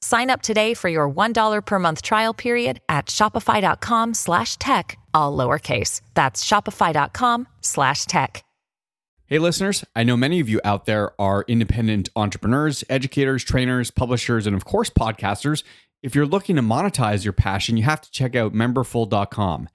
Sign up today for your $1 per month trial period at shopify.com slash tech, all lowercase. That's shopify.com slash tech. Hey, listeners, I know many of you out there are independent entrepreneurs, educators, trainers, publishers, and of course, podcasters. If you're looking to monetize your passion, you have to check out memberful.com.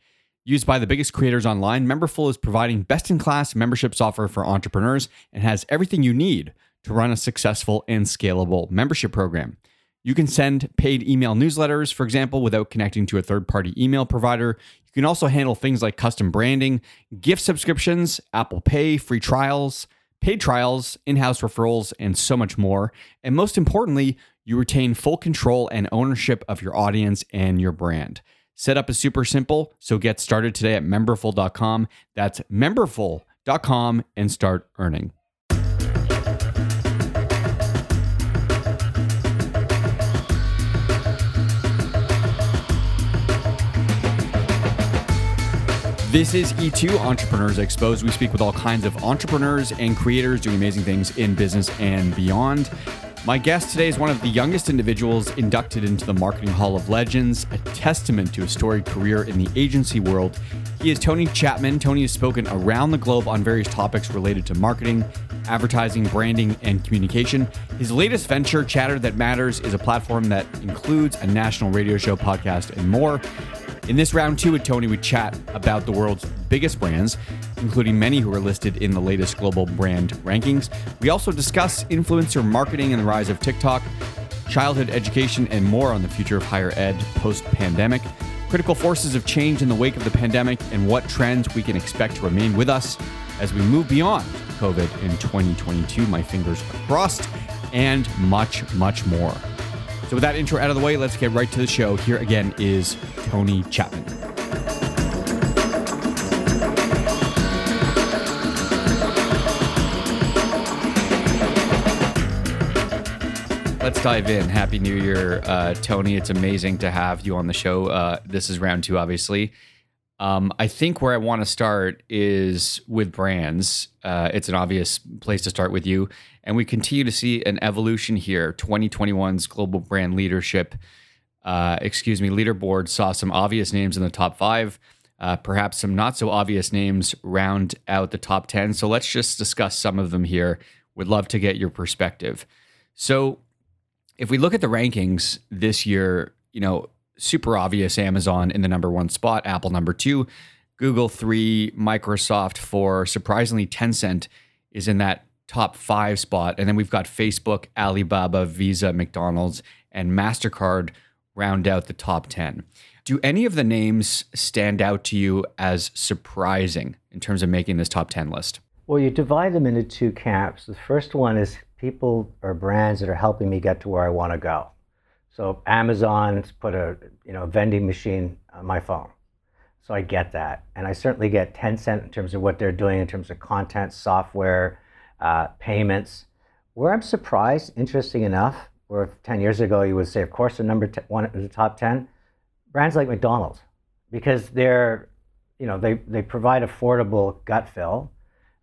Used by the biggest creators online, Memberful is providing best in class membership software for entrepreneurs and has everything you need to run a successful and scalable membership program. You can send paid email newsletters, for example, without connecting to a third party email provider. You can also handle things like custom branding, gift subscriptions, Apple Pay, free trials, paid trials, in house referrals, and so much more. And most importantly, you retain full control and ownership of your audience and your brand. Setup is super simple, so get started today at memberful.com. That's memberful.com and start earning. This is E2 Entrepreneurs Exposed. We speak with all kinds of entrepreneurs and creators doing amazing things in business and beyond. My guest today is one of the youngest individuals inducted into the Marketing Hall of Legends, a testament to a storied career in the agency world. He is Tony Chapman. Tony has spoken around the globe on various topics related to marketing, advertising, branding, and communication. His latest venture, Chatter That Matters, is a platform that includes a national radio show, podcast, and more. In this round two with Tony, we chat about the world's biggest brands, including many who are listed in the latest global brand rankings. We also discuss influencer marketing and the rise of TikTok, childhood education, and more on the future of higher ed post pandemic, critical forces of change in the wake of the pandemic, and what trends we can expect to remain with us as we move beyond COVID in 2022. My fingers crossed, and much, much more. So, with that intro out of the way, let's get right to the show. Here again is Tony Chapman. Let's dive in. Happy New Year, uh, Tony. It's amazing to have you on the show. Uh, this is round two, obviously. Um, I think where I want to start is with brands. Uh, it's an obvious place to start with you. And we continue to see an evolution here. 2021's global brand leadership, uh, excuse me, leaderboard saw some obvious names in the top five. Uh, perhaps some not so obvious names round out the top 10. So let's just discuss some of them here. Would love to get your perspective. So, if we look at the rankings this year, you know, super obvious Amazon in the number one spot, Apple number two, Google three, Microsoft four. Surprisingly, Tencent is in that top five spot. And then we've got Facebook, Alibaba, Visa, McDonald's, and MasterCard round out the top 10. Do any of the names stand out to you as surprising in terms of making this top 10 list? Well, you divide them into two camps. The first one is people or brands that are helping me get to where I want to go. So Amazon's put a you know vending machine on my phone. So I get that. And I certainly get Tencent in terms of what they're doing in terms of content, software, uh, payments. Where I'm surprised, interesting enough, where 10 years ago you would say, of course, the number t- one the top 10, brands like McDonald's, because they're, you know, they, they provide affordable gut fill.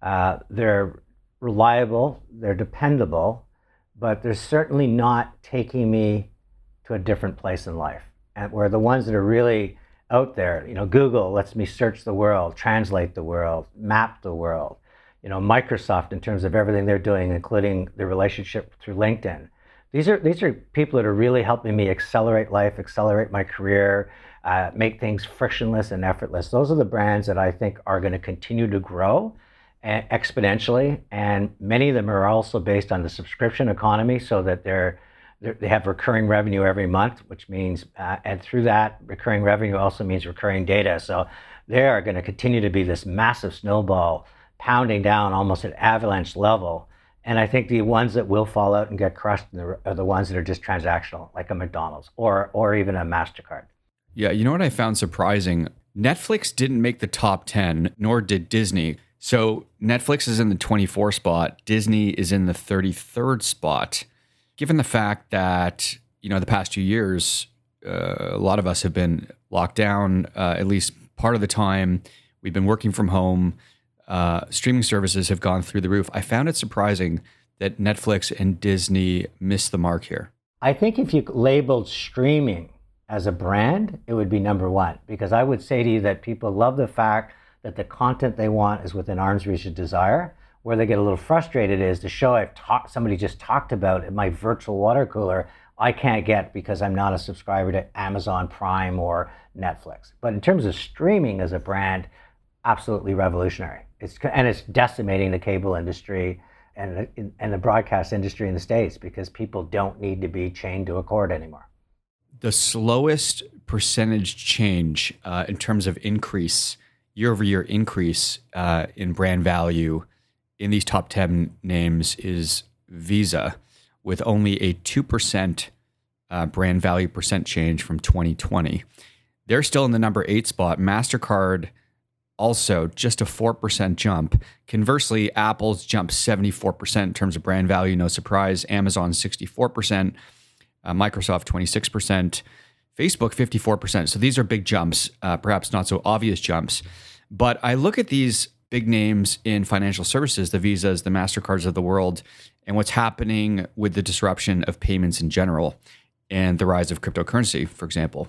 Uh, they're reliable, they're dependable, but they're certainly not taking me to a different place in life. Where the ones that are really out there, you know, Google lets me search the world, translate the world, map the world. You know, Microsoft in terms of everything they're doing, including the relationship through LinkedIn. These are these are people that are really helping me accelerate life, accelerate my career, uh, make things frictionless and effortless. Those are the brands that I think are going to continue to grow exponentially, and many of them are also based on the subscription economy, so that they're they have recurring revenue every month, which means, uh, and through that recurring revenue also means recurring data. So they are going to continue to be this massive snowball pounding down almost at avalanche level. And I think the ones that will fall out and get crushed are the ones that are just transactional, like a McDonald's or or even a Mastercard. Yeah, you know what I found surprising Netflix didn't make the top 10, nor did Disney. So Netflix is in the 24 spot, Disney is in the 33rd spot. Given the fact that, you know, the past two years, uh, a lot of us have been locked down, uh, at least part of the time. We've been working from home. Uh, streaming services have gone through the roof. I found it surprising that Netflix and Disney missed the mark here. I think if you labeled streaming as a brand, it would be number one because I would say to you that people love the fact that the content they want is within arm's reach of desire. Where they get a little frustrated is the show I've talked, somebody just talked about my virtual water cooler, I can't get because I'm not a subscriber to Amazon Prime or Netflix. But in terms of streaming as a brand, absolutely revolutionary. It's and it's decimating the cable industry and and the broadcast industry in the states because people don't need to be chained to a cord anymore. The slowest percentage change uh, in terms of increase year over year increase uh, in brand value in these top ten names is Visa, with only a two percent uh, brand value percent change from 2020. They're still in the number eight spot. Mastercard also just a 4% jump. Conversely, Apple's jumped 74% in terms of brand value, no surprise. Amazon 64%, uh, Microsoft 26%, Facebook 54%. So these are big jumps, uh, perhaps not so obvious jumps. But I look at these big names in financial services, the Visas, the MasterCards of the world, and what's happening with the disruption of payments in general and the rise of cryptocurrency, for example.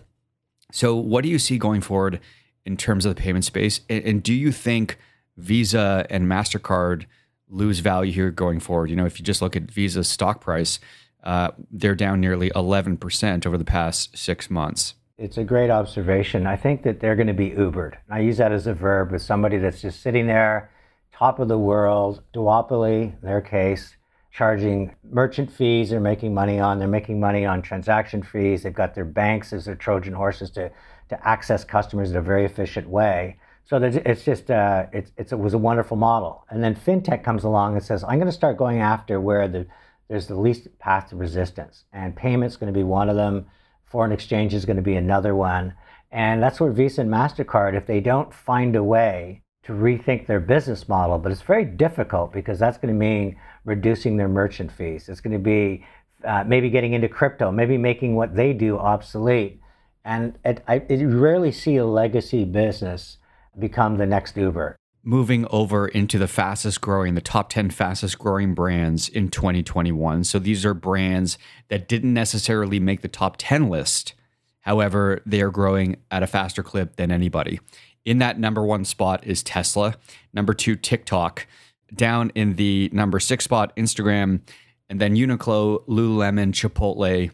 So, what do you see going forward in terms of the payment space? And, and do you think Visa and MasterCard lose value here going forward? You know, if you just look at Visa's stock price, uh, they're down nearly 11% over the past six months. It's a great observation. I think that they're going to be Ubered. I use that as a verb with somebody that's just sitting there, top of the world, duopoly, in their case, charging merchant fees they're making money on. They're making money on transaction fees. They've got their banks as their Trojan horses to to access customers in a very efficient way. So it's just uh, it's, it's, it was a wonderful model. And then fintech comes along and says, I'm going to start going after where the there's the least path to resistance, and payments going to be one of them. Foreign exchange is going to be another one, and that's where Visa and Mastercard, if they don't find a way to rethink their business model, but it's very difficult because that's going to mean reducing their merchant fees. It's going to be uh, maybe getting into crypto, maybe making what they do obsolete and it, I it rarely see a legacy business become the next Uber. Moving over into the fastest growing, the top 10 fastest growing brands in 2021. So these are brands that didn't necessarily make the top 10 list. However, they are growing at a faster clip than anybody. In that number one spot is Tesla. Number two, TikTok. Down in the number six spot, Instagram. And then Uniqlo, Lululemon, Chipotle,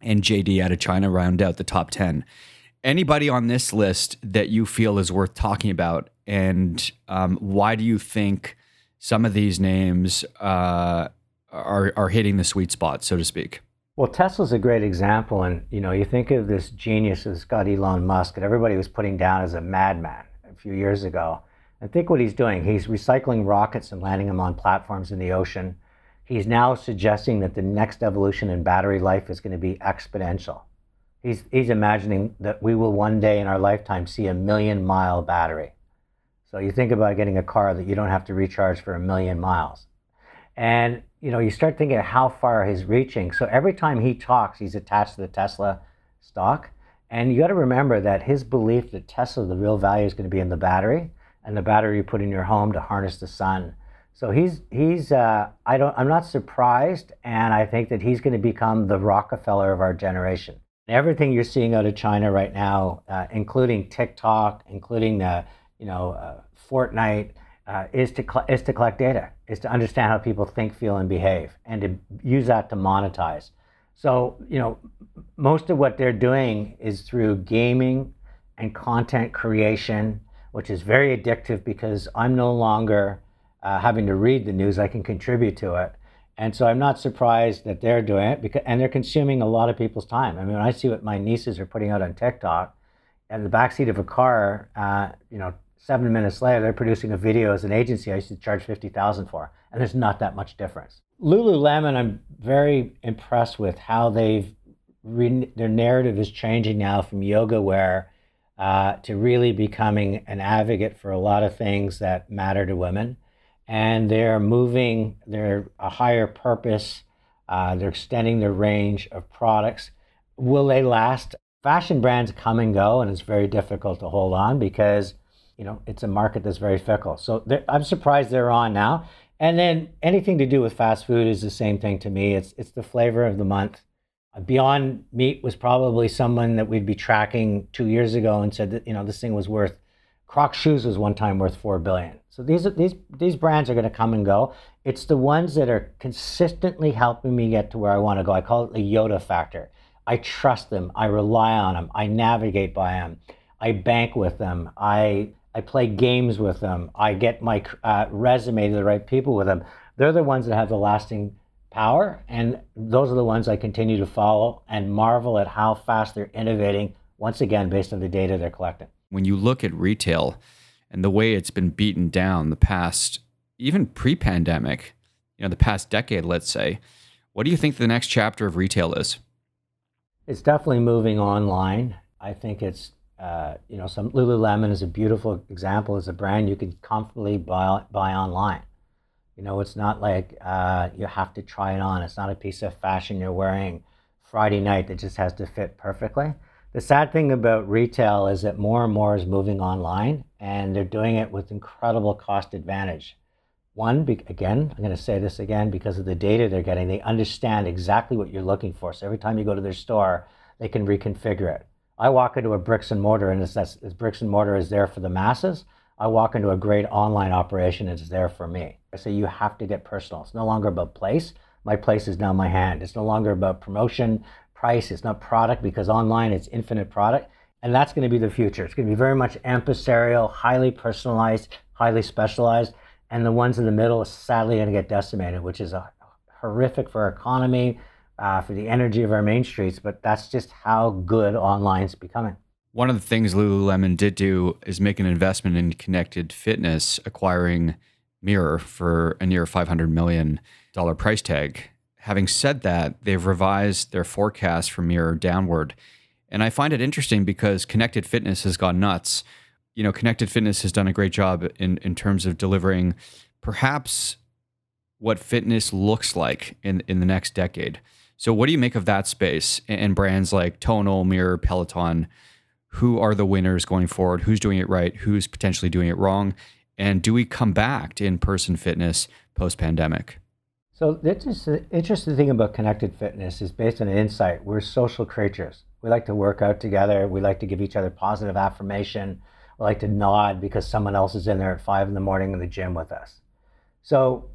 and JD out of China round out the top 10. Anybody on this list that you feel is worth talking about, and um, why do you think some of these names uh, are, are hitting the sweet spot, so to speak? Well, Tesla's a great example, and you know, you think of this genius as Scott Elon Musk, that everybody was putting down as a madman a few years ago. And think what he's doing. He's recycling rockets and landing them on platforms in the ocean. He's now suggesting that the next evolution in battery life is going to be exponential. He's, he's imagining that we will one day in our lifetime see a million mile battery. So you think about getting a car that you don't have to recharge for a million miles. And you know, you start thinking how far he's reaching. So every time he talks, he's attached to the Tesla stock. And you got to remember that his belief that Tesla, the real value is going to be in the battery and the battery you put in your home to harness the sun so he's he's uh, I don't I'm not surprised, and I think that he's going to become the Rockefeller of our generation. Everything you're seeing out of China right now, uh, including TikTok, including the you know uh, Fortnite, uh, is to cl- is to collect data, is to understand how people think, feel, and behave, and to use that to monetize. So you know, most of what they're doing is through gaming and content creation, which is very addictive because I'm no longer uh, having to read the news, I can contribute to it. And so I'm not surprised that they're doing it because, and they're consuming a lot of people's time. I mean, I see what my nieces are putting out on TikTok, and the backseat of a car, uh, you know, seven minutes later, they're producing a video as an agency I used to charge 50000 for. And there's not that much difference. Lululemon, I'm very impressed with how they've, re- their narrative is changing now from yoga wear uh, to really becoming an advocate for a lot of things that matter to women. And they're moving, they're a higher purpose, uh, they're extending their range of products. Will they last? Fashion brands come and go, and it's very difficult to hold on because you know it's a market that's very fickle. So I'm surprised they're on now. And then anything to do with fast food is the same thing to me. It's it's the flavor of the month. Beyond Meat was probably someone that we'd be tracking two years ago and said that you know this thing was worth. Crocs shoes was one time worth four billion. So these these these brands are going to come and go. It's the ones that are consistently helping me get to where I want to go. I call it the Yoda factor. I trust them. I rely on them. I navigate by them. I bank with them. I I play games with them. I get my uh, resume to the right people with them. They're the ones that have the lasting power. And those are the ones I continue to follow and marvel at how fast they're innovating, once again, based on the data they're collecting. When you look at retail and the way it's been beaten down the past, even pre pandemic, you know, the past decade, let's say, what do you think the next chapter of retail is? It's definitely moving online. I think it's, uh, you know, some Lululemon is a beautiful example as a brand you can comfortably buy, buy online. You know, it's not like uh, you have to try it on. It's not a piece of fashion you're wearing Friday night that just has to fit perfectly. The sad thing about retail is that more and more is moving online and they're doing it with incredible cost advantage. One, again, I'm going to say this again because of the data they're getting, they understand exactly what you're looking for. So every time you go to their store, they can reconfigure it. I walk into a bricks and mortar and it's, that's, it's bricks and mortar is there for the masses. I walk into a great online operation and it's there for me. Say you have to get personal. It's no longer about place. My place is now my hand. It's no longer about promotion, price. It's not product because online it's infinite product. And that's going to be the future. It's going to be very much adversarial, highly personalized, highly specialized. And the ones in the middle are sadly going to get decimated, which is a, horrific for our economy, uh, for the energy of our main streets. But that's just how good online is becoming. One of the things Lululemon did do is make an investment in connected fitness, acquiring Mirror for a near $500 million price tag. Having said that, they've revised their forecast for Mirror downward. And I find it interesting because connected fitness has gone nuts. You know, connected fitness has done a great job in, in terms of delivering perhaps what fitness looks like in, in the next decade. So, what do you make of that space and brands like Tonal, Mirror, Peloton? who are the winners going forward, who's doing it right, who's potentially doing it wrong, and do we come back to in person fitness post pandemic? So, this is the interesting thing about connected fitness is based on an insight. We're social creatures. We like to work out together. We like to give each other positive affirmation. We like to nod because someone else is in there at five in the morning in the gym with us. So,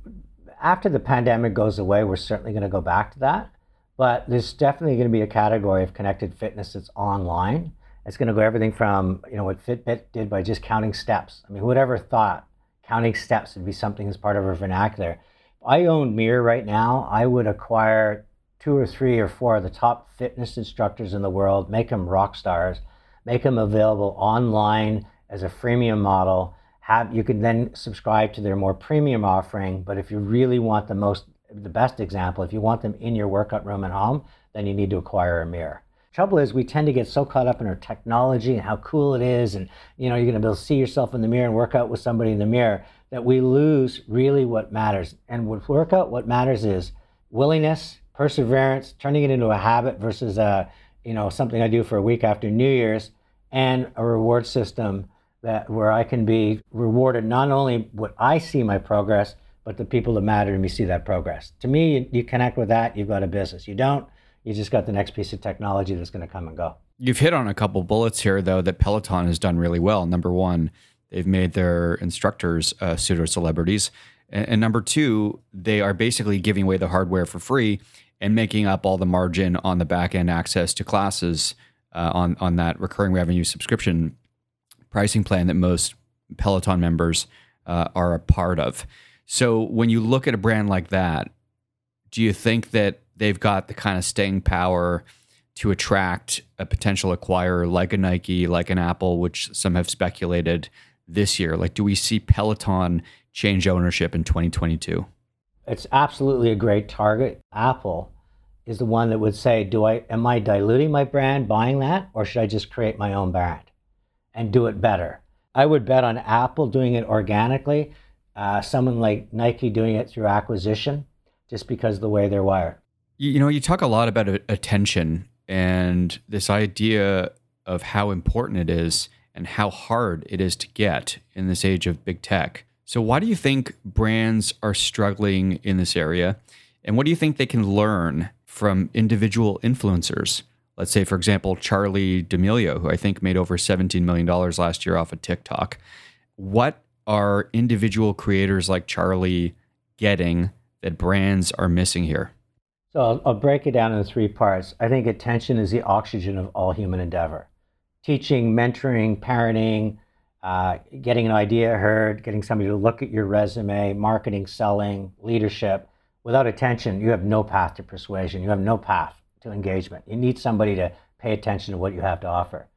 after the pandemic goes away, we're certainly going to go back to that. But there's definitely going to be a category of connected fitness that's online it's going to go everything from you know what Fitbit did by just counting steps. I mean, who ever thought counting steps would be something as part of our vernacular? I own Mirror right now, I would acquire two or three or four of the top fitness instructors in the world, make them rock stars, make them available online as a freemium model. Have you can then subscribe to their more premium offering. But if you really want the most, the best example, if you want them in your workout room at home, then you need to acquire a mirror. Trouble is, we tend to get so caught up in our technology and how cool it is, and you know, you're going to be able to see yourself in the mirror and work out with somebody in the mirror, that we lose really what matters. And with workout, what matters is willingness, perseverance, turning it into a habit versus a, uh, you know, something I do for a week after New Year's, and a reward system that where I can be rewarded not only what I see my progress, but the people that matter to me see that progress. To me, you, you connect with that, you've got a business. You don't, you just got the next piece of technology that's going to come and go. You've hit on a couple bullets here, though, that Peloton has done really well. Number one, they've made their instructors uh, pseudo celebrities. And, and number two, they are basically giving away the hardware for free and making up all the margin on the back end access to classes uh, on, on that recurring revenue subscription pricing plan that most Peloton members uh, are a part of. So when you look at a brand like that, do you think that they've got the kind of staying power to attract a potential acquirer like a Nike, like an Apple, which some have speculated this year? Like, do we see Peloton change ownership in 2022? It's absolutely a great target. Apple is the one that would say, "Do I am I diluting my brand buying that, or should I just create my own brand?" and do it better. I would bet on Apple doing it organically, uh, someone like Nike doing it through acquisition, just because of the way they're wired. You know, you talk a lot about attention and this idea of how important it is and how hard it is to get in this age of big tech. So, why do you think brands are struggling in this area? And what do you think they can learn from individual influencers? Let's say, for example, Charlie D'Amelio, who I think made over $17 million last year off of TikTok. What are individual creators like Charlie getting that brands are missing here? So I'll, I'll, break it down into three parts. I think attention is the oxygen of all human endeavor. Teaching, mentoring, parenting, uh, getting an idea heard, getting somebody to look at your resume, marketing, selling, leadership. Without attention, you have no path to persuasion. You have no path to engagement. You need somebody to pay attention to what you have to offer.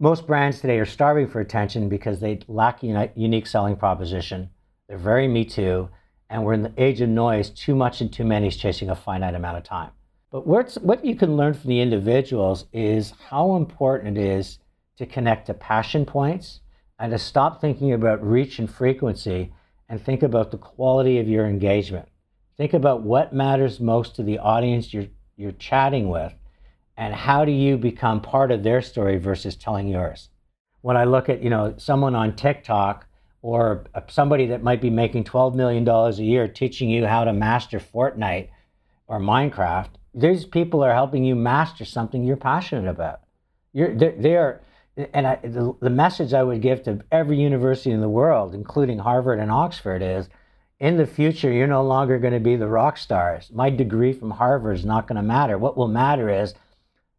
Most brands today are starving for attention because they lack a unique selling proposition. They're very me too and we're in the age of noise, too much and too many is chasing a finite amount of time. But what you can learn from the individuals is how important it is to connect to passion points and to stop thinking about reach and frequency and think about the quality of your engagement. Think about what matters most to the audience you're, you're chatting with and how do you become part of their story versus telling yours. When I look at, you know, someone on TikTok or somebody that might be making $12 million a year teaching you how to master Fortnite or Minecraft, these people are helping you master something you're passionate about. You're, they're, they're and I, the, the message I would give to every university in the world, including Harvard and Oxford, is in the future, you're no longer going to be the rock stars. My degree from Harvard is not going to matter. What will matter is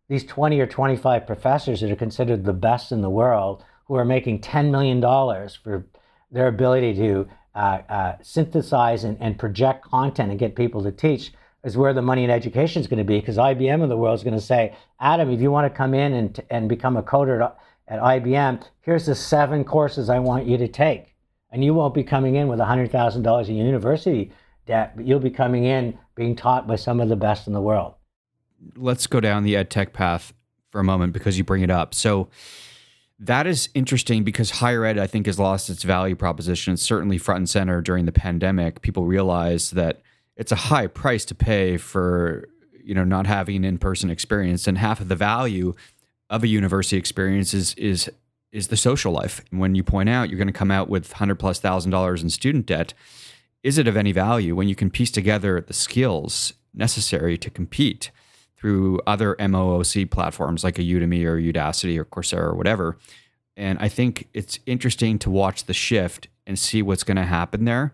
these 20 or 25 professors that are considered the best in the world who are making $10 million for their ability to uh, uh, synthesize and, and project content and get people to teach is where the money in education is going to be because IBM in the world is going to say, Adam, if you want to come in and, and become a coder at, at IBM, here's the seven courses I want you to take. And you won't be coming in with $100,000 in university debt, but you'll be coming in being taught by some of the best in the world. Let's go down the ed tech path for a moment because you bring it up. So, that is interesting because higher ed, I think, has lost its value proposition. It's certainly front and center during the pandemic. People realize that it's a high price to pay for you know not having an in-person experience, and half of the value of a university experience is is is the social life. when you point out you're going to come out with hundred plus thousand dollars in student debt, is it of any value when you can piece together the skills necessary to compete? through other MOOC platforms like a Udemy or Udacity or Coursera or whatever. And I think it's interesting to watch the shift and see what's going to happen there.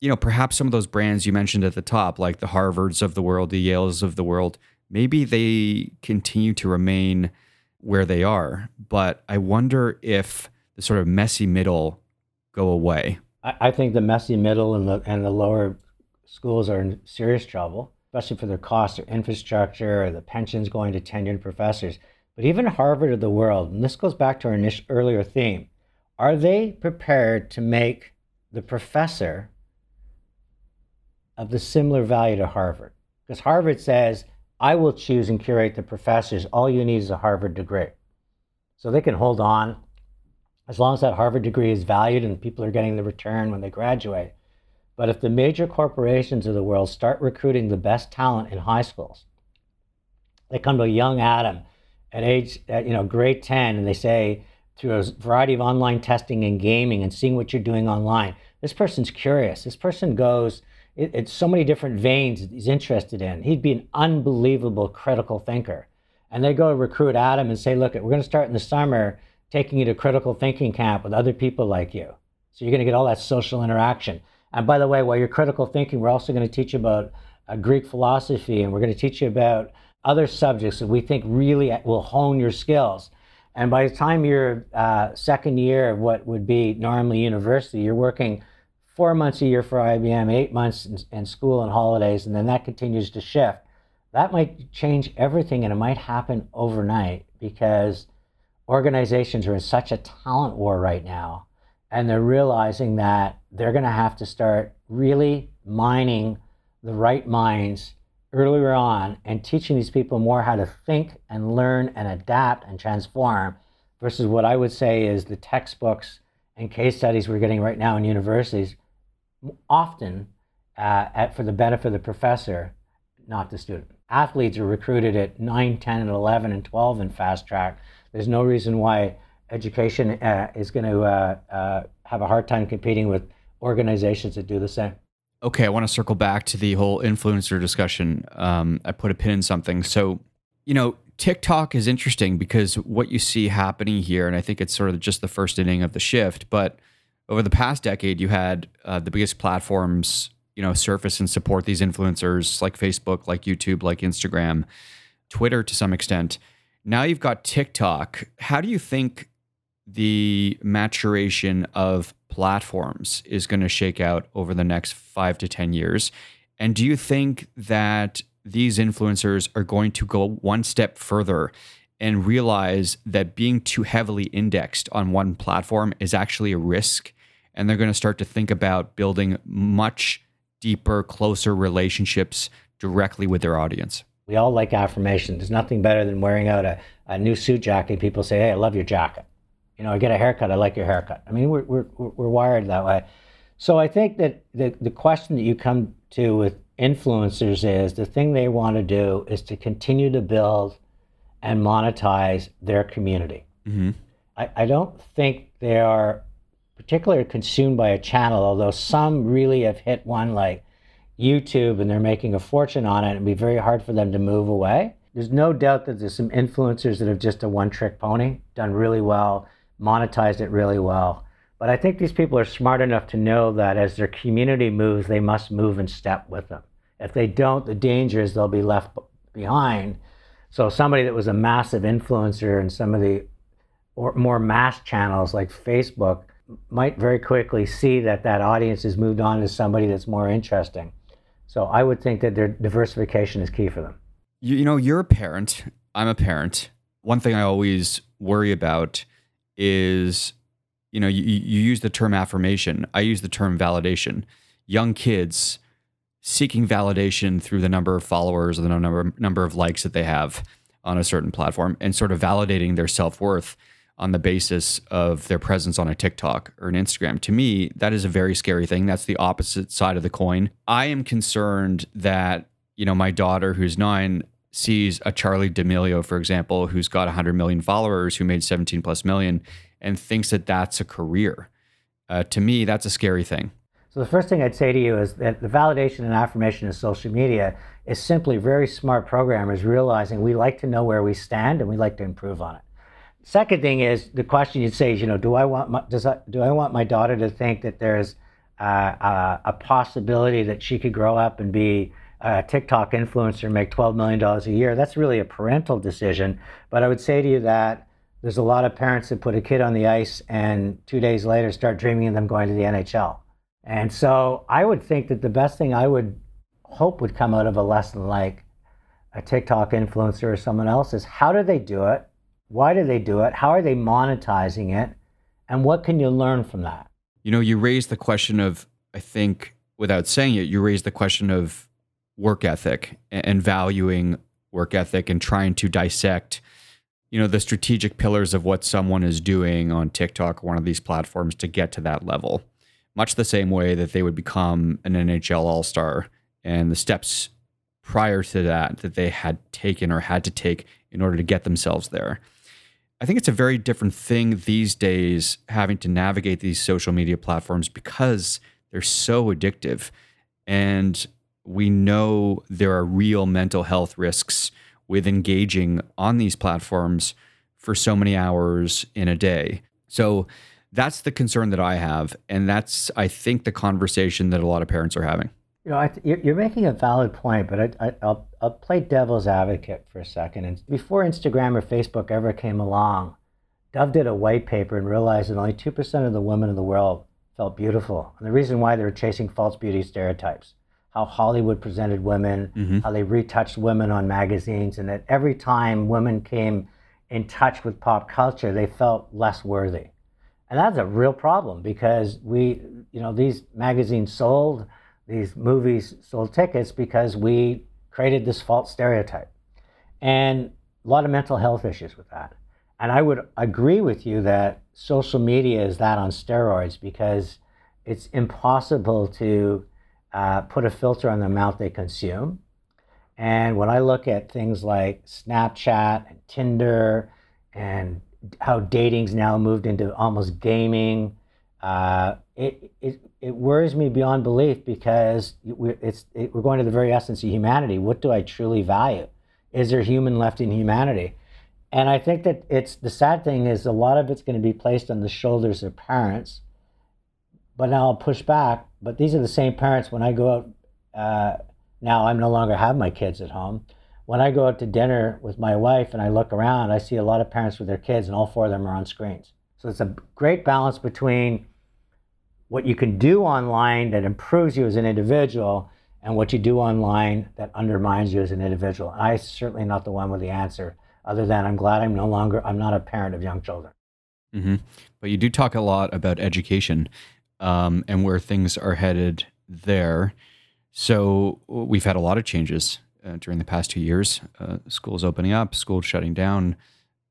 You know, perhaps some of those brands you mentioned at the top, like the Harvards of the world, the Yales of the world, maybe they continue to remain where they are. But I wonder if the sort of messy middle go away. I think the messy middle and the and the lower schools are in serious trouble especially for their costs of infrastructure or the pensions going to tenured professors. But even Harvard of the world, and this goes back to our initial, earlier theme, are they prepared to make the professor of the similar value to Harvard? Because Harvard says, I will choose and curate the professors. All you need is a Harvard degree. So they can hold on as long as that Harvard degree is valued and people are getting the return when they graduate. But if the major corporations of the world start recruiting the best talent in high schools, they come to a young Adam at age, at, you know, grade 10, and they say, through a variety of online testing and gaming and seeing what you're doing online, this person's curious. This person goes, it, it's so many different veins he's interested in. He'd be an unbelievable critical thinker. And they go recruit Adam and say, look, we're going to start in the summer taking you to critical thinking camp with other people like you. So you're going to get all that social interaction. And by the way, while you're critical thinking, we're also going to teach you about uh, Greek philosophy and we're going to teach you about other subjects that we think really will hone your skills. And by the time you're uh, second year of what would be normally university, you're working four months a year for IBM, eight months in, in school and holidays, and then that continues to shift. That might change everything and it might happen overnight because organizations are in such a talent war right now and they're realizing that they're going to have to start really mining the right minds earlier on and teaching these people more how to think and learn and adapt and transform versus what I would say is the textbooks and case studies we're getting right now in universities, often uh, at, for the benefit of the professor, not the student. Athletes are recruited at 9, 10, and 11 and 12 in fast track. There's no reason why education uh, is going to uh, uh, have a hard time competing with organizations that do the same. Okay, I want to circle back to the whole influencer discussion. Um, I put a pin in something. So, you know, TikTok is interesting because what you see happening here, and I think it's sort of just the first inning of the shift, but over the past decade, you had uh, the biggest platforms, you know, surface and support these influencers like Facebook, like YouTube, like Instagram, Twitter to some extent. Now you've got TikTok. How do you think the maturation of platforms is going to shake out over the next five to 10 years? And do you think that these influencers are going to go one step further and realize that being too heavily indexed on one platform is actually a risk? And they're going to start to think about building much deeper, closer relationships directly with their audience. We all like affirmation. There's nothing better than wearing out a, a new suit jacket. People say, Hey, I love your jacket you know, I get a haircut, I like your haircut. I mean, we're, we're, we're wired that way. So I think that the, the question that you come to with influencers is the thing they want to do is to continue to build and monetize their community. Mm-hmm. I, I don't think they are particularly consumed by a channel, although some really have hit one like YouTube and they're making a fortune on it. It'd be very hard for them to move away. There's no doubt that there's some influencers that have just a one trick pony, done really well monetized it really well. But I think these people are smart enough to know that as their community moves, they must move in step with them. If they don't, the danger is they'll be left behind. So somebody that was a massive influencer in some of the or more mass channels like Facebook might very quickly see that that audience has moved on to somebody that's more interesting. So I would think that their diversification is key for them. You, you know, you're a parent. I'm a parent. One thing I always worry about is you know you, you use the term affirmation i use the term validation young kids seeking validation through the number of followers or the number number of likes that they have on a certain platform and sort of validating their self-worth on the basis of their presence on a TikTok or an Instagram. To me, that is a very scary thing. That's the opposite side of the coin. I am concerned that, you know, my daughter who's 9 sees a Charlie D'Amelio, for example, who's got 100 million followers, who made 17 plus million, and thinks that that's a career. Uh, to me, that's a scary thing. So the first thing I'd say to you is that the validation and affirmation of social media is simply very smart programmers realizing we like to know where we stand and we like to improve on it. Second thing is the question you'd say is, you know, do I want my, does I, do I want my daughter to think that there's uh, uh, a possibility that she could grow up and be a TikTok influencer and make $12 million a year, that's really a parental decision. But I would say to you that there's a lot of parents that put a kid on the ice and two days later start dreaming of them going to the NHL. And so I would think that the best thing I would hope would come out of a lesson like a TikTok influencer or someone else is how do they do it? Why do they do it? How are they monetizing it? And what can you learn from that? You know, you raised the question of, I think, without saying it, you raised the question of work ethic and valuing work ethic and trying to dissect you know the strategic pillars of what someone is doing on TikTok or one of these platforms to get to that level much the same way that they would become an NHL all-star and the steps prior to that that they had taken or had to take in order to get themselves there I think it's a very different thing these days having to navigate these social media platforms because they're so addictive and we know there are real mental health risks with engaging on these platforms for so many hours in a day. So that's the concern that I have. And that's, I think, the conversation that a lot of parents are having. You know, th- you're making a valid point, but I, will I'll play devil's advocate for a second. And before Instagram or Facebook ever came along, Dove did a white paper and realized that only 2% of the women in the world felt beautiful. And the reason why they were chasing false beauty stereotypes how Hollywood presented women, mm-hmm. how they retouched women on magazines, and that every time women came in touch with pop culture, they felt less worthy. And that's a real problem because we, you know, these magazines sold, these movies sold tickets because we created this false stereotype. And a lot of mental health issues with that. And I would agree with you that social media is that on steroids because it's impossible to uh, put a filter on the amount they consume. And when I look at things like Snapchat and Tinder and how dating's now moved into almost gaming, uh, it, it, it worries me beyond belief because we're, it's, it, we're going to the very essence of humanity. What do I truly value? Is there human left in humanity? And I think that it's the sad thing is a lot of it's going to be placed on the shoulders of parents. But now I'll push back. But these are the same parents when I go out. Uh, now I'm no longer have my kids at home. When I go out to dinner with my wife and I look around, I see a lot of parents with their kids, and all four of them are on screens. So it's a great balance between what you can do online that improves you as an individual and what you do online that undermines you as an individual. I'm certainly not the one with the answer other than I'm glad I'm no longer I'm not a parent of young children. Mm-hmm. But you do talk a lot about education um, and where things are headed there. So we've had a lot of changes uh, during the past two years. Uh, schools opening up, schools shutting down,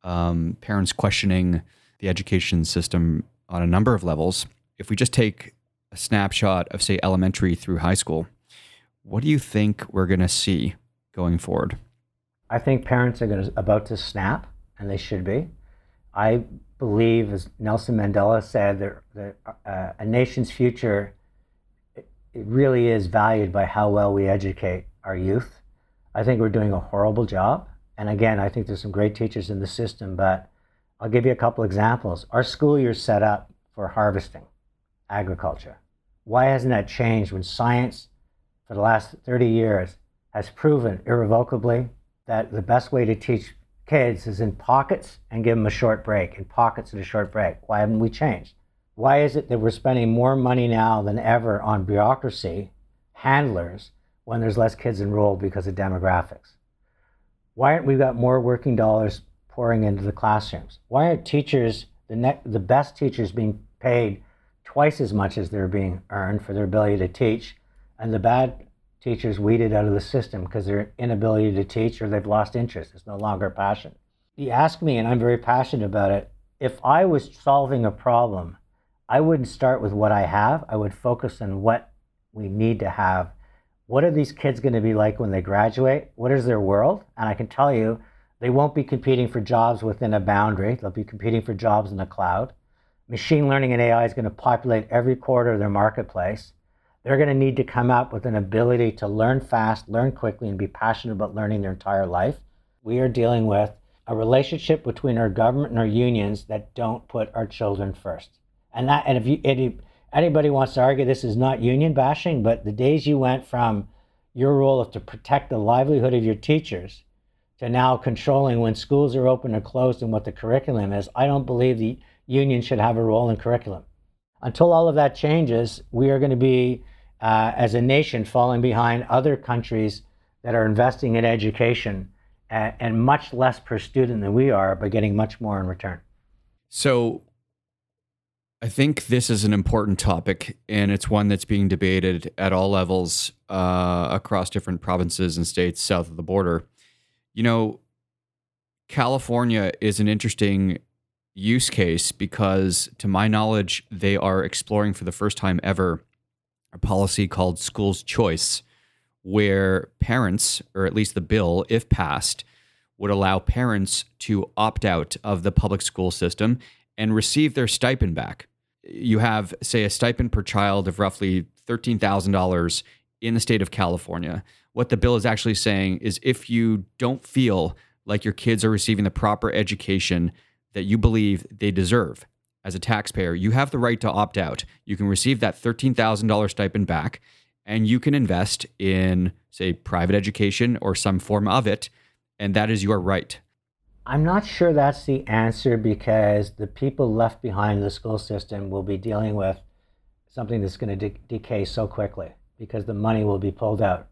um, parents questioning the education system on a number of levels. If we just take a snapshot of, say, elementary through high school, what do you think we're going to see going forward? I think parents are going to, about to snap, and they should be. I believe, as Nelson Mandela said, that, uh, a nation's future it, it really is valued by how well we educate our youth. I think we're doing a horrible job. And again, I think there's some great teachers in the system, but I'll give you a couple examples. Our school year set up for harvesting, agriculture. Why hasn't that changed when science, for the last 30 years, has proven irrevocably that the best way to teach kids is in pockets and give them a short break, in pockets and a short break. Why haven't we changed? Why is it that we're spending more money now than ever on bureaucracy, handlers, when there's less kids enrolled because of demographics? Why aren't we got more working dollars pouring into the classrooms? Why aren't teachers, the, ne- the best teachers, being paid twice as much as they're being earned for their ability to teach, and the bad teachers weeded out of the system because their inability to teach or they've lost interest. It's no longer passion. You ask me, and I'm very passionate about it. If I was solving a problem, I wouldn't start with what I have. I would focus on what we need to have. What are these kids going to be like when they graduate? What is their world? And I can tell you, they won't be competing for jobs within a boundary. They'll be competing for jobs in the cloud. Machine learning and AI is going to populate every quarter of their marketplace they're going to need to come up with an ability to learn fast, learn quickly, and be passionate about learning their entire life. We are dealing with a relationship between our government and our unions that don't put our children first. And that, and if you, any, anybody wants to argue this is not union bashing, but the days you went from your role of to protect the livelihood of your teachers to now controlling when schools are open or closed and what the curriculum is, I don't believe the union should have a role in curriculum. Until all of that changes, we are going to be uh, as a nation falling behind other countries that are investing in education at, and much less per student than we are, but getting much more in return. So, I think this is an important topic, and it's one that's being debated at all levels uh, across different provinces and states south of the border. You know, California is an interesting use case because, to my knowledge, they are exploring for the first time ever a policy called School's Choice, where parents, or at least the bill, if passed, would allow parents to opt out of the public school system and receive their stipend back. You have, say, a stipend per child of roughly $13,000 in the state of California. What the bill is actually saying is if you don't feel like your kids are receiving the proper education that you believe they deserve, as a taxpayer, you have the right to opt out. You can receive that $13,000 stipend back and you can invest in, say, private education or some form of it. And that is your right. I'm not sure that's the answer because the people left behind in the school system will be dealing with something that's going to de- decay so quickly because the money will be pulled out.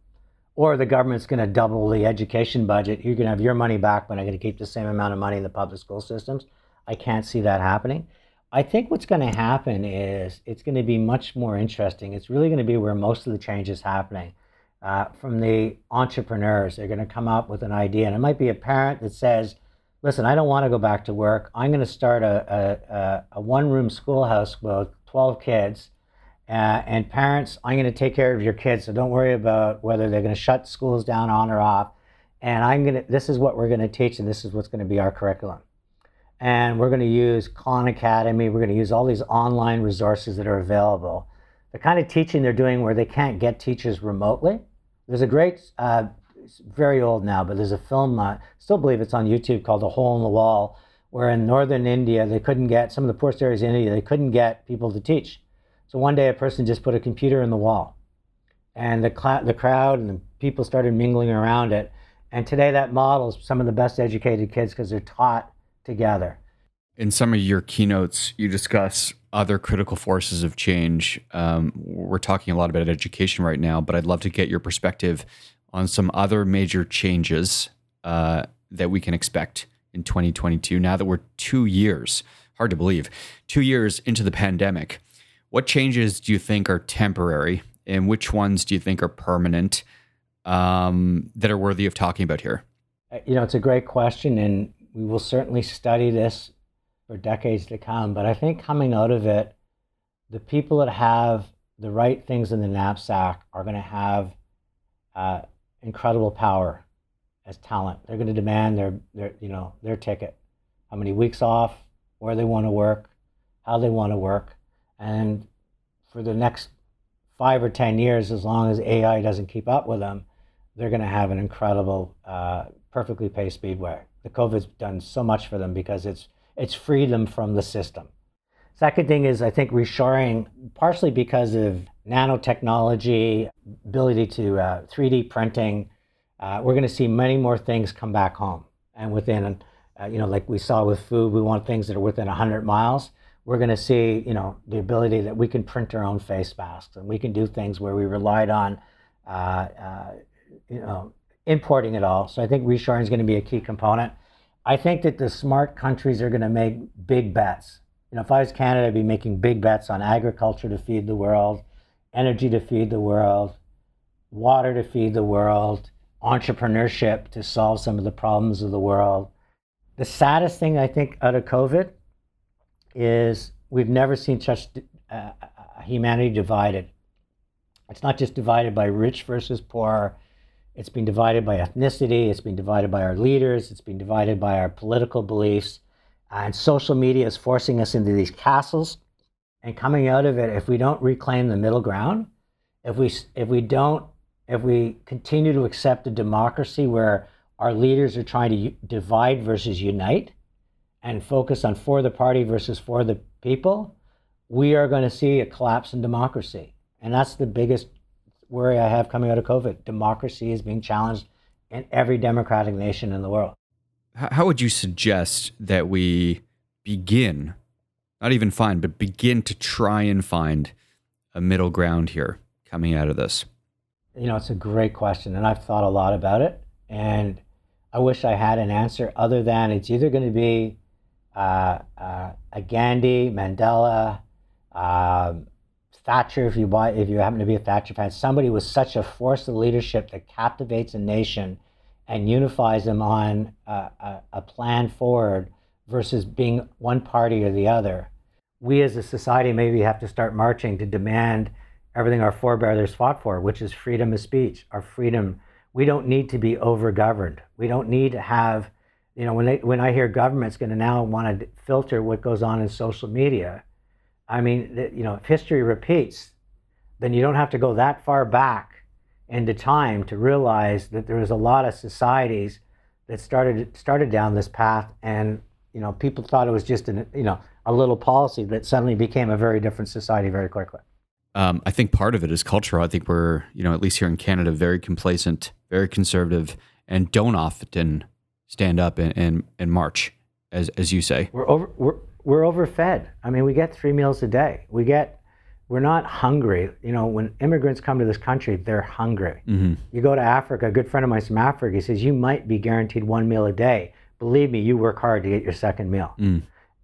Or the government's going to double the education budget. You're going to have your money back, but I'm going to keep the same amount of money in the public school systems. I can't see that happening. I think what's going to happen is it's going to be much more interesting. It's really going to be where most of the change is happening. Uh, from the entrepreneurs, they're going to come up with an idea, and it might be a parent that says, listen, I don't want to go back to work. I'm going to start a, a, a one room schoolhouse with 12 kids. Uh, and parents, I'm going to take care of your kids. So don't worry about whether they're going to shut schools down on or off. And I'm going to, this is what we're going to teach, and this is what's going to be our curriculum. And we're going to use Khan Academy. We're going to use all these online resources that are available. The kind of teaching they're doing where they can't get teachers remotely. There's a great uh, very old now, but there's a film, I uh, still believe it's on YouTube called The Hole in the Wall, where in northern India, they couldn't get, some of the poorest areas in India, they couldn't get people to teach. So one day a person just put a computer in the wall and the, cl- the crowd and the people started mingling around it. And today that models some of the best educated kids because they're taught together. In some of your keynotes, you discuss other critical forces of change. Um, we're talking a lot about education right now, but I'd love to get your perspective on some other major changes uh, that we can expect in 2022 now that we're two years, hard to believe, two years into the pandemic. What changes do you think are temporary and which ones do you think are permanent um, that are worthy of talking about here? Uh, you know, it's a great question, and we will certainly study this for decades to come. But I think coming out of it, the people that have the right things in the knapsack are going to have uh, incredible power as talent. They're going to demand their, their, you know, their ticket, how many weeks off, where they want to work, how they want to work, and for the next five or ten years, as long as AI doesn't keep up with them, they're going to have an incredible, uh, perfectly paced speedway. The COVID's done so much for them because it's it's freed them from the system. Second thing is, I think reshoring, partially because of nanotechnology, ability to uh, 3D printing, uh, we're going to see many more things come back home. And within, uh, you know, like we saw with food, we want things that are within 100 miles. We're going to see, you know, the ability that we can print our own face masks and we can do things where we relied on, uh, uh, you know, importing it all. So I think reshoring is going to be a key component. I think that the smart countries are going to make big bets. You know, if I was Canada, I'd be making big bets on agriculture to feed the world, energy to feed the world, water to feed the world, entrepreneurship to solve some of the problems of the world. The saddest thing I think out of COVID is we've never seen such uh, humanity divided. It's not just divided by rich versus poor. It's been divided by ethnicity. It's been divided by our leaders. It's been divided by our political beliefs. And social media is forcing us into these castles and coming out of it, if we don't reclaim the middle ground, if we if we don't if we continue to accept a democracy where our leaders are trying to divide versus unite and focus on for the party versus for the people, we are going to see a collapse in democracy. And that's the biggest worry I have coming out of COVID. Democracy is being challenged in every democratic nation in the world. How would you suggest that we begin not even find, but begin to try and find a middle ground here coming out of this? You know, it's a great question, and I've thought a lot about it. And I wish I had an answer other than it's either going to be uh, uh, a Gandhi, Mandela, uh, Thatcher, if you buy, if you happen to be a Thatcher fan, somebody with such a force of leadership that captivates a nation and unifies them on a, a, a plan forward versus being one party or the other we as a society maybe have to start marching to demand everything our forebears fought for, which is freedom of speech, our freedom. We don't need to be over governed. We don't need to have, you know, when they, when I hear government's going to now want to filter what goes on in social media, I mean, you know, if history repeats, then you don't have to go that far back into time to realize that there was a lot of societies that started started down this path, and you know, people thought it was just an, you know, a little policy that suddenly became a very different society very quickly. Um, I think part of it is cultural. I think we're, you know, at least here in Canada, very complacent, very conservative, and don't often stand up and, and, and march, as, as you say. We're, over, we're, we're overfed. I mean, we get three meals a day. We get, we're not hungry. You know, when immigrants come to this country, they're hungry. Mm-hmm. You go to Africa, a good friend of mine from Africa, he says, you might be guaranteed one meal a day. Believe me, you work hard to get your second meal. Mm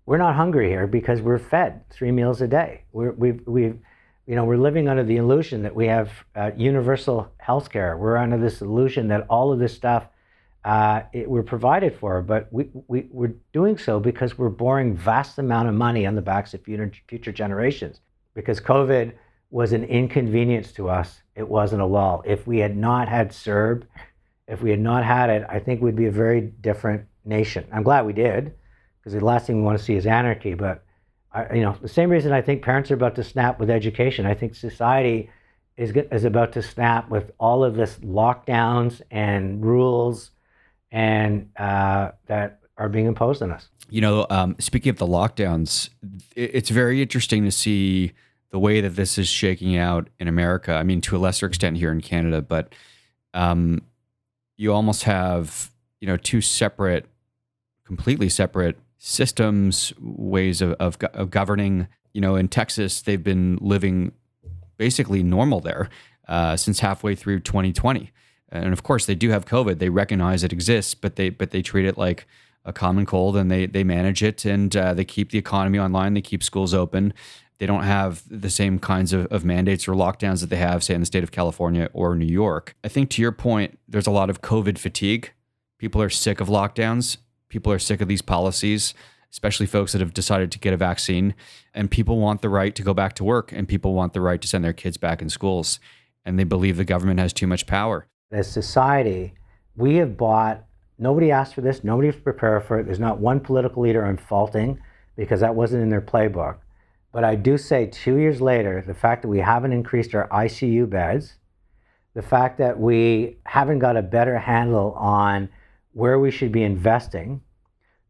we're not hungry here because we're fed three meals a day. We're, we've, we've, you know, we're living under the illusion that we have uh, universal health care. We're under this illusion that all of this stuff uh, it, we're provided for, but we, we, we're doing so because we're borrowing vast amount of money on the backs of future, future generations. Because COVID was an inconvenience to us, it wasn't a lull. If we had not had CERB, if we had not had it, I think we'd be a very different nation. I'm glad we did, because the last thing we want to see is anarchy. But I, you know, the same reason I think parents are about to snap with education. I think society is is about to snap with all of this lockdowns and rules and uh, that are being imposed on us. You know, um, speaking of the lockdowns, it's very interesting to see the way that this is shaking out in America. I mean, to a lesser extent here in Canada, but um, you almost have you know two separate, completely separate systems, ways of, of, of governing. You know, in Texas, they've been living basically normal there uh, since halfway through 2020 and of course they do have COVID. They recognize it exists, but they but they treat it like a common cold and they they manage it and uh, they keep the economy online. They keep schools open. They don't have the same kinds of, of mandates or lockdowns that they have, say, in the state of California or New York. I think to your point, there's a lot of COVID fatigue. People are sick of lockdowns. People are sick of these policies, especially folks that have decided to get a vaccine. And people want the right to go back to work and people want the right to send their kids back in schools. And they believe the government has too much power as society, we have bought, nobody asked for this, nobody's prepared for it. There's not one political leader I'm faulting because that wasn't in their playbook. But I do say two years later, the fact that we haven't increased our ICU beds, the fact that we haven't got a better handle on where we should be investing,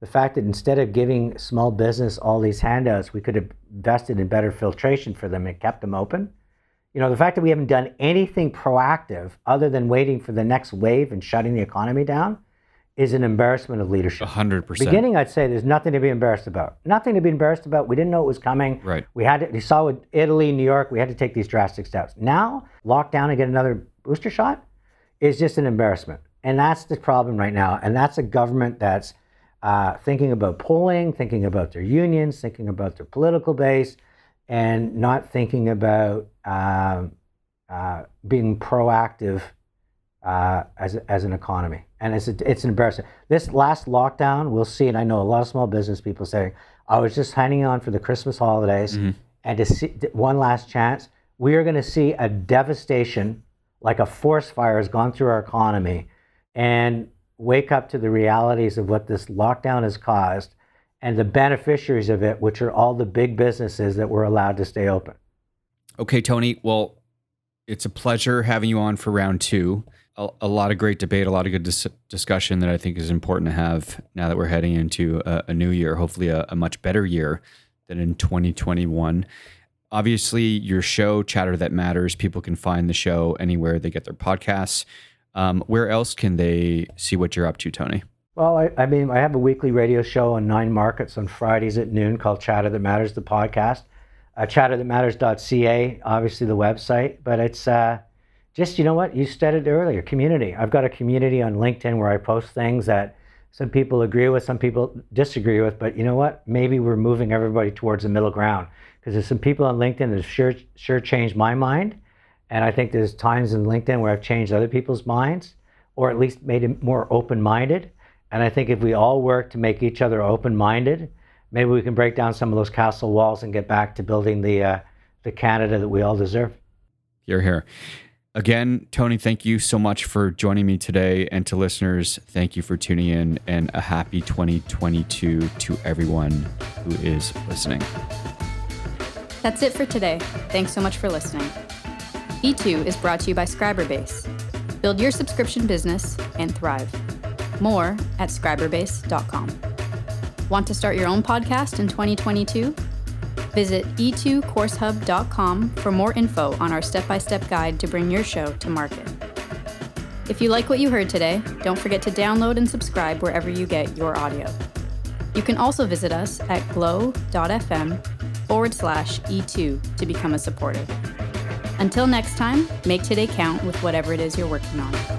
the fact that instead of giving small business all these handouts, we could have invested in better filtration for them and kept them open you know, the fact that we haven't done anything proactive other than waiting for the next wave and shutting the economy down is an embarrassment of leadership. 100%. Beginning, I'd say there's nothing to be embarrassed about. Nothing to be embarrassed about. We didn't know it was coming. Right. We had to, you saw with Italy, New York, we had to take these drastic steps. Now, lock down and get another booster shot is just an embarrassment. And that's the problem right now. And that's a government that's uh, thinking about polling, thinking about their unions, thinking about their political base, and not thinking about uh, uh, being proactive uh, as, as an economy. And it's, it's an embarrassment. This last lockdown, we'll see, and I know a lot of small business people saying, I was just hanging on for the Christmas holidays mm-hmm. and to see one last chance. We are going to see a devastation like a forest fire has gone through our economy and wake up to the realities of what this lockdown has caused and the beneficiaries of it, which are all the big businesses that were allowed to stay open. Okay, Tony. Well, it's a pleasure having you on for round two. A, a lot of great debate, a lot of good dis- discussion that I think is important to have now that we're heading into a, a new year, hopefully a, a much better year than in 2021 obviously your show chatter that matters people can find the show anywhere they get their podcasts um, where else can they see what you're up to tony well, I, I, mean, I have a weekly radio show on Nine Markets on Fridays at noon called Chatter That Matters, the podcast. Uh, chatterthatmatters.ca, obviously the website, but it's uh, just, you know what, you said it earlier, community. I've got a community on LinkedIn where I post things that some people agree with, some people disagree with, but you know what? Maybe we're moving everybody towards the middle ground because there's some people on LinkedIn that sure, sure changed my mind. And I think there's times in LinkedIn where I've changed other people's minds or at least made it more open minded. And I think if we all work to make each other open minded, maybe we can break down some of those castle walls and get back to building the, uh, the Canada that we all deserve. You're here. Again, Tony, thank you so much for joining me today. And to listeners, thank you for tuning in and a happy 2022 to everyone who is listening. That's it for today. Thanks so much for listening. E2 is brought to you by Scriberbase. Build your subscription business and thrive. More at scriberbase.com. Want to start your own podcast in 2022? Visit e2coursehub.com for more info on our step by step guide to bring your show to market. If you like what you heard today, don't forget to download and subscribe wherever you get your audio. You can also visit us at glow.fm forward slash E2 to become a supporter. Until next time, make today count with whatever it is you're working on.